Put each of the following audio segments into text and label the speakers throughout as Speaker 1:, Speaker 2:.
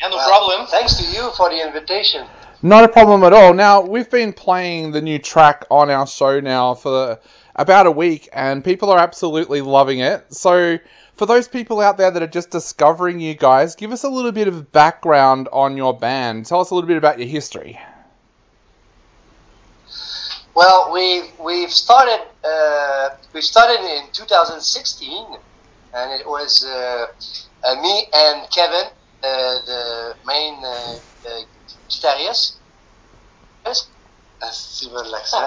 Speaker 1: Yeah, no
Speaker 2: Well,
Speaker 1: problem.
Speaker 2: Thanks to you for the invitation.
Speaker 3: Not a problem at all. Now, we've been playing the new track on our show now for about a week, and people are absolutely loving it. So, for those people out there that are just discovering you guys, give us a little bit of background on your band. Tell us a little bit about your history.
Speaker 2: Well, we we've started uh, we started in 2016, and it was uh, uh, me and Kevin, the main uh, uh, guitarist. Yes? Uh,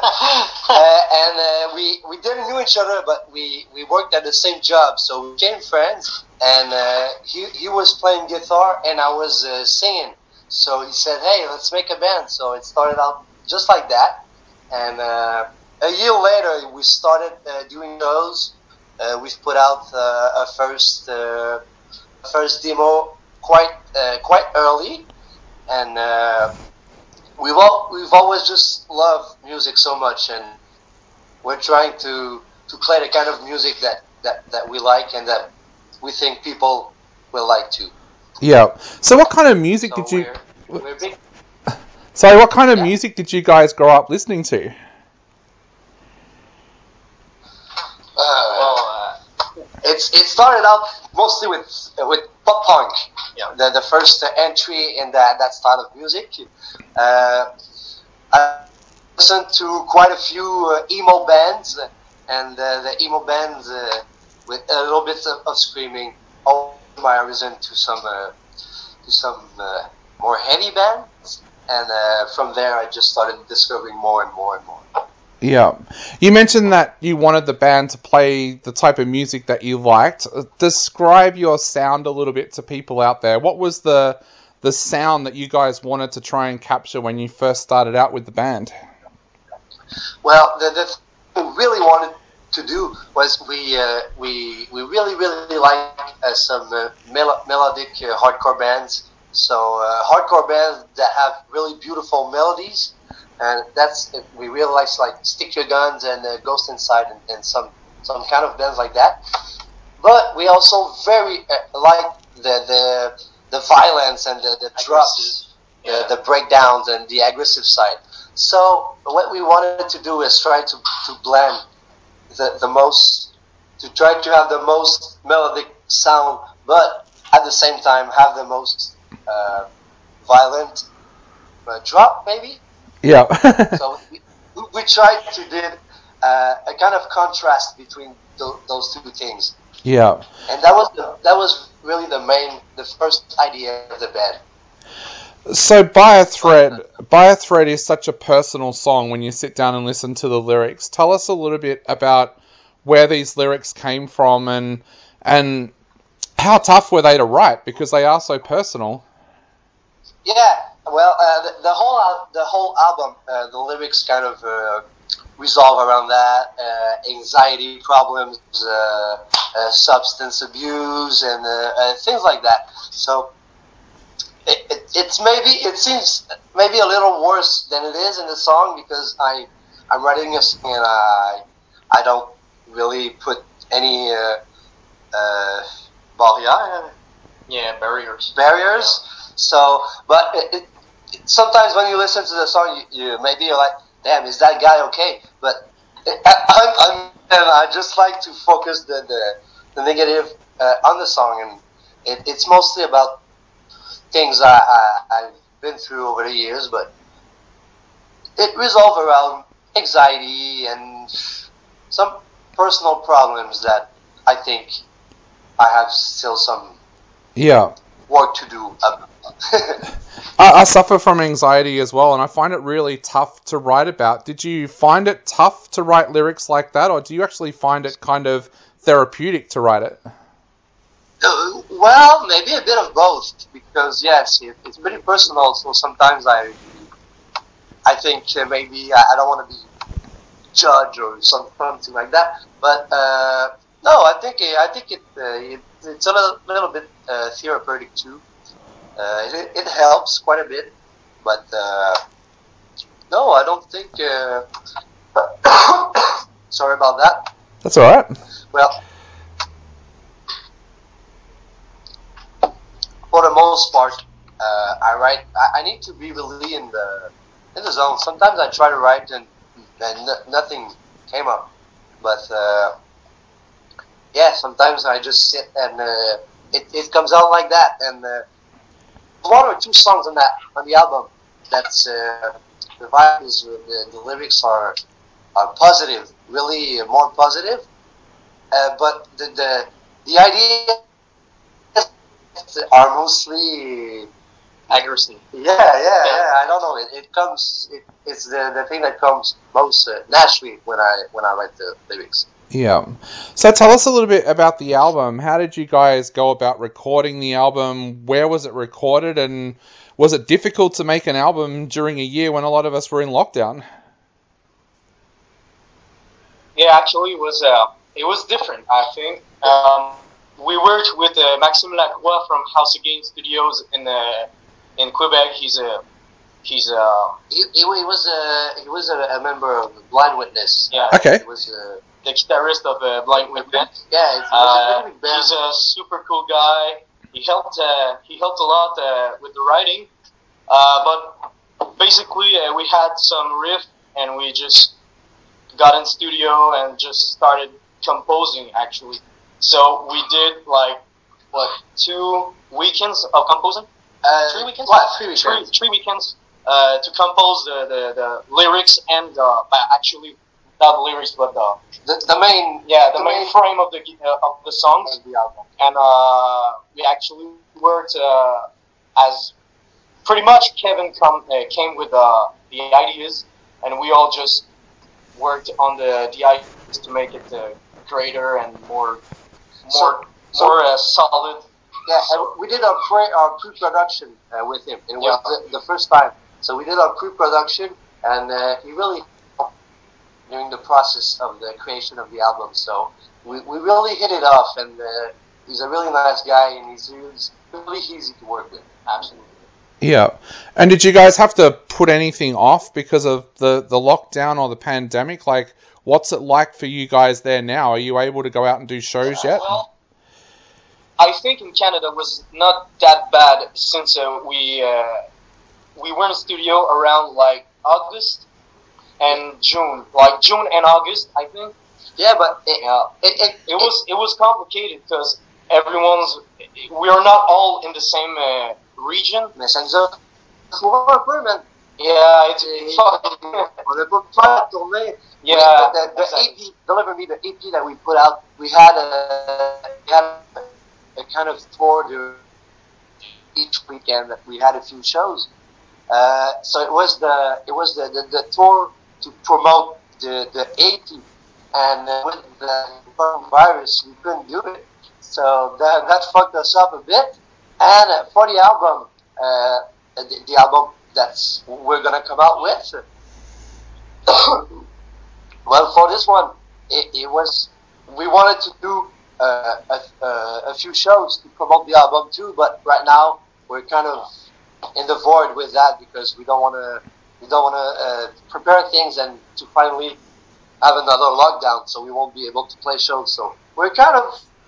Speaker 2: uh, and uh, we we didn't know each other, but we, we worked at the same job, so we became friends. And uh, he he was playing guitar, and I was uh, singing. So he said, "Hey, let's make a band." So it started out just like that. And uh, a year later, we started uh, doing shows. Uh, we've put out uh, a first uh, first demo quite uh, quite early, and uh, we've all, we've always just loved music so much, and we're trying to to play the kind of music that, that, that we like and that we think people will like too.
Speaker 3: Yeah. So, what kind of music
Speaker 2: So
Speaker 3: did you?
Speaker 2: we're, we're big
Speaker 3: So, what kind of
Speaker 2: Yeah.
Speaker 3: music did you guys grow up listening to?
Speaker 2: well, uh, it's it started out mostly with with pop punk.
Speaker 1: Yeah.
Speaker 2: The the first uh, entry in that that style of music. Uh, I listened to quite a few uh, emo bands, and uh, the emo bands uh, with a little bit of, of screaming. All my horizon to some uh, to some uh, more heavy bands, and uh, from there I just started discovering more and more and more.
Speaker 3: Yeah. You mentioned that you wanted the band to play the type of music that you liked. Uh, Describe your sound a little bit to people out there. What was the the sound that you guys wanted to try and capture when you first started out with the band?
Speaker 2: Well, the, the we really wanted to do was we uh, we we really really like uh, some uh, mel- melodic uh, hardcore bands. So uh, hardcore bands that have really beautiful melodies, and that's we really like like Stick Your Guns and uh, Ghost Inside and, and some some kind of bands like that. But we also very uh, like the the the violence and the, the drops,
Speaker 1: Yeah.
Speaker 2: the, the breakdowns and the aggressive side. So what we wanted to do is try to, to blend the, the most, to try to have the most melodic sound, but at the same time have the most uh, violent uh, drop, maybe.
Speaker 3: Yeah.
Speaker 2: So we, we tried to did uh, a kind of contrast between tho- those two things,
Speaker 3: yeah.
Speaker 2: and that was the, that was really the main, the first idea of the band.
Speaker 3: So by a thread, by a thread is such a personal song when you sit down and listen to the lyrics. Tell us a little bit about where these lyrics came from and and how tough were they to write because they are so personal.
Speaker 2: Yeah, well, uh, the, the whole al- the whole album, uh, the lyrics kind of uh, resolve around that uh, anxiety problems, uh, uh, substance abuse, and uh, uh, things like that. So it, it, it's maybe it seems maybe a little worse than it is in the song because I I'm writing a song and I I don't really put any uh, uh,
Speaker 1: Yeah, barriers.
Speaker 2: barriers. So, but it- sometimes when you listen to the song, you, you maybe you're like, "Damn, is that guy okay?" But I, I'm, I'm, I just like to focus the the, the negative uh, on the song, and it, it's mostly about things I, I I've been through over the years, but it resolves around anxiety and some personal problems that I think I have still some
Speaker 3: Yeah.
Speaker 2: work to do. about.
Speaker 3: I, I suffer from anxiety as well, and I find it really tough to write about. Did you find it tough to write lyrics like that, or do you actually find it kind of therapeutic to write it?
Speaker 2: Uh, well, maybe a bit of both because yes, it, it's pretty personal. So sometimes I, I think maybe I, I don't want to be judge or some, something like that. But uh, no, I think I think it, uh, it it's a little, little bit uh, therapeutic too. Uh, it, it helps quite a bit, but uh, no, I don't think. Uh, sorry about that.
Speaker 3: That's all right.
Speaker 2: Well, for the most part, uh, I write. I, I need to be really in the in the zone. Sometimes I try to write and, and no, nothing came up, but uh, yeah, sometimes I just sit and uh, it, it comes out like that. And uh, one or two songs on that on the album that's uh, the vibe is the, the lyrics are are positive, really more positive. Uh, but the, the the idea are mostly
Speaker 1: Aggressive.
Speaker 2: yeah, yeah, yeah. I don't know. It, it comes. It, it's the, the thing that comes most uh, naturally when I when I write the lyrics.
Speaker 3: Yeah. So tell us a little bit about the album. How did you guys go about recording the album? Where was it recorded? And was it difficult to make an album during a year when a lot of us were in lockdown?
Speaker 1: Yeah, actually, it was uh, it was different. I think um, we worked with uh, Maxime Lacroix from House Again Studios in uh, in Quebec. He's a he's a
Speaker 2: He, he, he was a he was a, a member of Blind Witness.
Speaker 1: yeah
Speaker 3: Okay.
Speaker 2: He was a,
Speaker 1: the guitarist of uh, Blind Witness.
Speaker 2: yeah. It was
Speaker 1: Uh,
Speaker 2: a pretty big band.
Speaker 1: he's a super cool guy. He helped. Uh, he helped a lot uh, with the writing. Uh, but basically, uh, we had some riff, and we just got in studio and just started composing. Actually, so we did like what two weekends of composing?
Speaker 2: uh,
Speaker 1: Three weekends?
Speaker 2: What? Three weekends.
Speaker 1: Three, three weekends uh, to compose the, the, the lyrics and uh, actually not the lyrics, but the
Speaker 2: The, the main
Speaker 1: yeah the main frame of the uh, of the songs
Speaker 2: of the album.
Speaker 1: and uh, we actually worked uh, as pretty much Kevin come, uh, came with uh, the ideas, and we all just worked on the the ideas to make it uh, greater and more more
Speaker 2: So- so-
Speaker 1: more uh, solid.
Speaker 2: Yeah, and we did our pre our pre-production uh, with him. It was
Speaker 1: Yeah.
Speaker 2: the, the first time, so we did our pre-production, and uh, he really during the process of the creation of the album. So we, we really hit it off, and uh, he's a really nice guy, and he's, he's really easy to work with.
Speaker 1: Absolutely.
Speaker 3: Yeah. And did you guys have to put anything off because of the, the lockdown or the pandemic? Like, what's it like for you guys there now? Are you able to go out and do shows yet?
Speaker 1: Well, I think in Canada was not that bad since uh, we uh, we were in the studio around like August and June, like June and August, I think.
Speaker 2: Yeah, but it,
Speaker 1: Yeah,
Speaker 2: it, it,
Speaker 1: it was it was complicated because everyone's we are not all in the same uh, region.
Speaker 2: mais ça nous a fourré un peu, man.
Speaker 1: Yeah, it's
Speaker 2: On n'a pas pu faire tourner.
Speaker 1: yeah.
Speaker 2: the, the,
Speaker 1: exactly.
Speaker 2: EP, deliver me the EP that we put out. We had a, we had a, a kind of tour during each weekend. that We had a few shows. Uh, so it was the it was the, the, the tour to promote the the EP, and uh, with the virus we couldn't do it. So that that fucked us up a bit. And uh, for the album, uh, the, the album that's we're gonna come out with. Well, for this one, it, it was we wanted to do uh, a, a few shows to promote the album too, but right now we're kind of in the void with that because we don't want to we don't want to uh, prepare things and to finally have another lockdown, so we won't be able to play shows. So we're kind of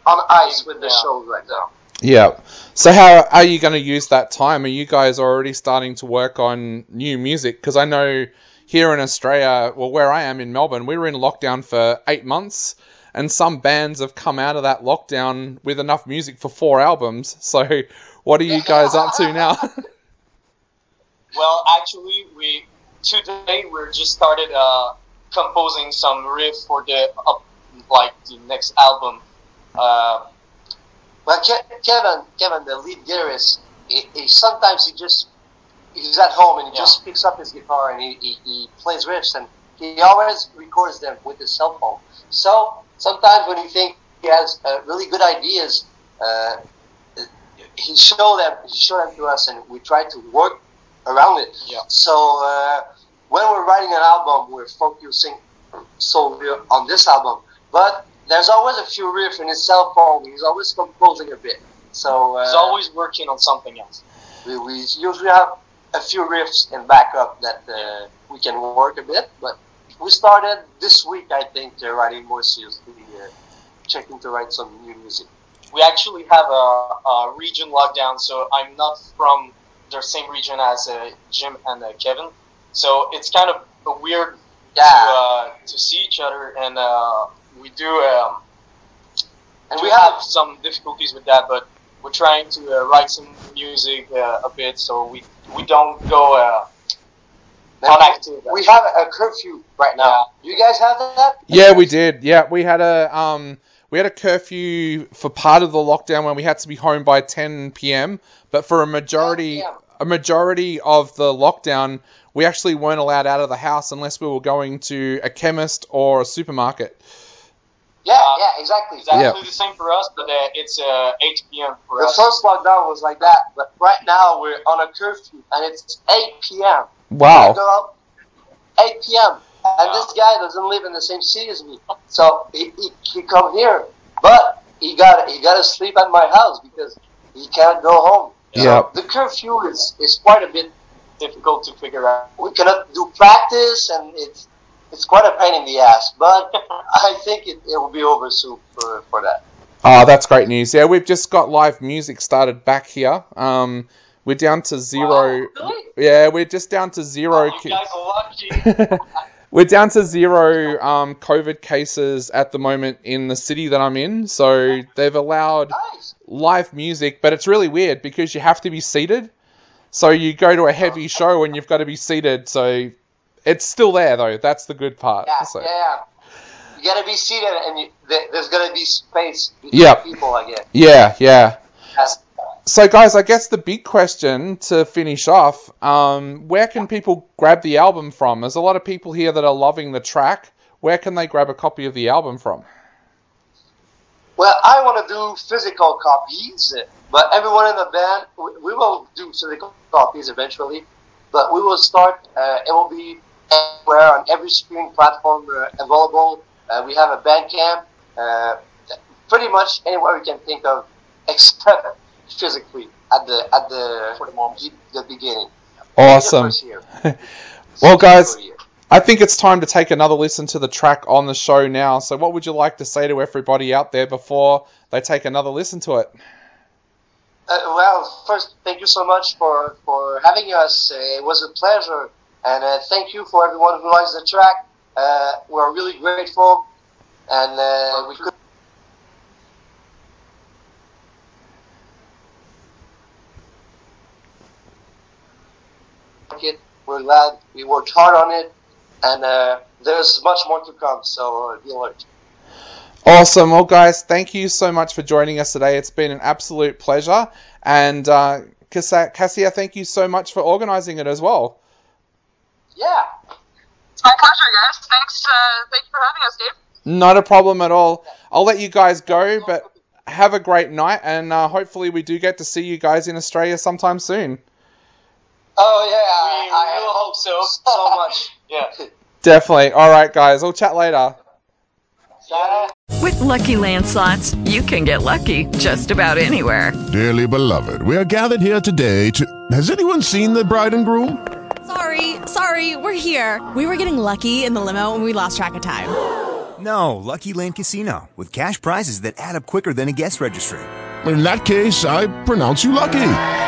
Speaker 2: on ice with the
Speaker 1: Yeah.
Speaker 2: shows right now.
Speaker 3: Yeah. So how are you going to use that time? Are you guys already starting to work on new music? Because I know here in Australia, well, where I am in Melbourne, we were in lockdown for eight months, and some bands have come out of that lockdown with enough music for four albums. So what are you guys up to now?
Speaker 1: Well, actually, we today we're just started uh, composing some riff for the up, like the next album. Uh,
Speaker 2: Well, Ke- Kevin, Kevin, the lead guitarist, he, he sometimes he just he's at home and he
Speaker 1: Yeah.
Speaker 2: just picks up his guitar and he, he, he plays riffs and he always records them with his cell phone. So sometimes when you think he has uh, really good ideas, uh, he showed them he showed them to us, and we try to work around it.
Speaker 1: Yeah.
Speaker 2: So uh, when we're writing an album, we're focusing solely on this album, but there's always a few riffs in his cell phone. He's always composing a bit. So uh,
Speaker 1: He's always working on something else.
Speaker 2: we, we usually have a few riffs in backup that uh, we can work a bit, but we started this week, I think, uh, writing more seriously, uh, checking to write some new music.
Speaker 1: We actually have a, a region lockdown, so I'm not from the same region as uh, Jim and uh, Kevin. So it's kind of a weird
Speaker 2: Yeah,
Speaker 1: to, uh, to see each other, and uh, we do um,
Speaker 2: and we have
Speaker 1: some difficulties with that, but we're trying to uh, write some music uh, a bit, so we we don't go uh, unactive.
Speaker 2: we have a curfew right now. You guys have that?
Speaker 3: Yeah, we did. Yeah, we had a um, we had a curfew for part of the lockdown when we had to be home by 10 p.m. But for a majority,
Speaker 2: 10 p.m..
Speaker 3: a majority of the lockdown, we actually weren't allowed out of the house unless we were going to a chemist or a supermarket.
Speaker 2: Yeah,
Speaker 1: Uh,
Speaker 2: yeah, exactly.
Speaker 1: Exactly
Speaker 3: Yeah.
Speaker 1: the same for us, but uh, it's uh, 8 p.m. for
Speaker 2: The
Speaker 1: us.
Speaker 2: first lockdown was like that, but right now we're on a curfew and it's 8 p.m.
Speaker 3: Wow.
Speaker 2: I go out 8 p.m. And this guy doesn't live in the same city as me, so he, he, he come here, but he got he got to sleep at my house because he can't go home. So the curfew is, is quite a bit.
Speaker 1: difficult to figure out.
Speaker 2: We cannot do practice, and it's it's quite a pain in the ass. But I think it, it will be over soon for, for that.
Speaker 3: Oh, that's great news. Yeah, we've just got live music started back here. Um, we're down to zero.
Speaker 2: Really?
Speaker 3: Yeah, we're just down to zero.
Speaker 1: you guys are lucky.
Speaker 3: We're down to zero um, COVID cases at the moment in the city that I'm in. So they've allowed
Speaker 2: Nice.
Speaker 3: live music, but it's really weird because you have to be seated. So you go to a heavy show and you've got to be seated. So it's still there though. That's the good part.
Speaker 2: Yeah,
Speaker 3: So,
Speaker 2: yeah. You gotta be seated, and you, there, there's gonna be space between
Speaker 3: Yep.
Speaker 2: people again.
Speaker 3: yeah, yeah.
Speaker 2: That's-
Speaker 3: So guys, I guess the big question to finish off, um, where can people grab the album from? There's a lot of people here that are loving the track. Where can they grab a copy of the album from?
Speaker 2: Well, I want to do physical copies, but everyone in the band, we, will do physical copies eventually. But we will start. Uh, it will be everywhere on every streaming platform uh, available. Uh, we have a Bandcamp, uh, pretty much anywhere we can think of, except physically at the at the for the moment the beginning.
Speaker 3: Awesome.
Speaker 2: The first year.
Speaker 3: Well, guys, I think it's time to take another listen to the track on the show now. So, what would you like to say to everybody out there before they take another listen to it?
Speaker 2: Uh, well, first, thank you so much for, for having us. Uh, it was a pleasure. And uh, thank you for everyone who likes the track. Uh, we're really grateful. And uh, we could. it. We're glad we worked hard on it. And uh, there's much more to come. So uh, be alert.
Speaker 3: Awesome. Well, guys, thank you so much for joining us today. It's been an absolute pleasure. And uh, Cassia, Cassia, thank you so much for organizing it as well.
Speaker 2: Yeah.
Speaker 4: It's my pleasure, guys. Thanks. Uh, thank you for having us, Dave.
Speaker 3: Not a problem at all. I'll let you guys go, but have a great night. And uh, hopefully, we do get to see you guys in Australia sometime soon.
Speaker 2: Oh, yeah.
Speaker 1: we,
Speaker 2: I,
Speaker 1: we will hope so.
Speaker 2: so much.
Speaker 1: Yeah.
Speaker 3: Definitely. All right, guys. We'll chat later.
Speaker 5: With Lucky Land slots, you can get lucky just about anywhere.
Speaker 6: Dearly beloved, we are gathered here today to. Has anyone seen the bride and groom?
Speaker 7: Sorry, sorry, we're here. We were getting lucky in the limo and we lost track of time.
Speaker 8: No, Lucky Land Casino, with cash prizes that add up quicker than a guest registry.
Speaker 6: In that case, I pronounce you lucky.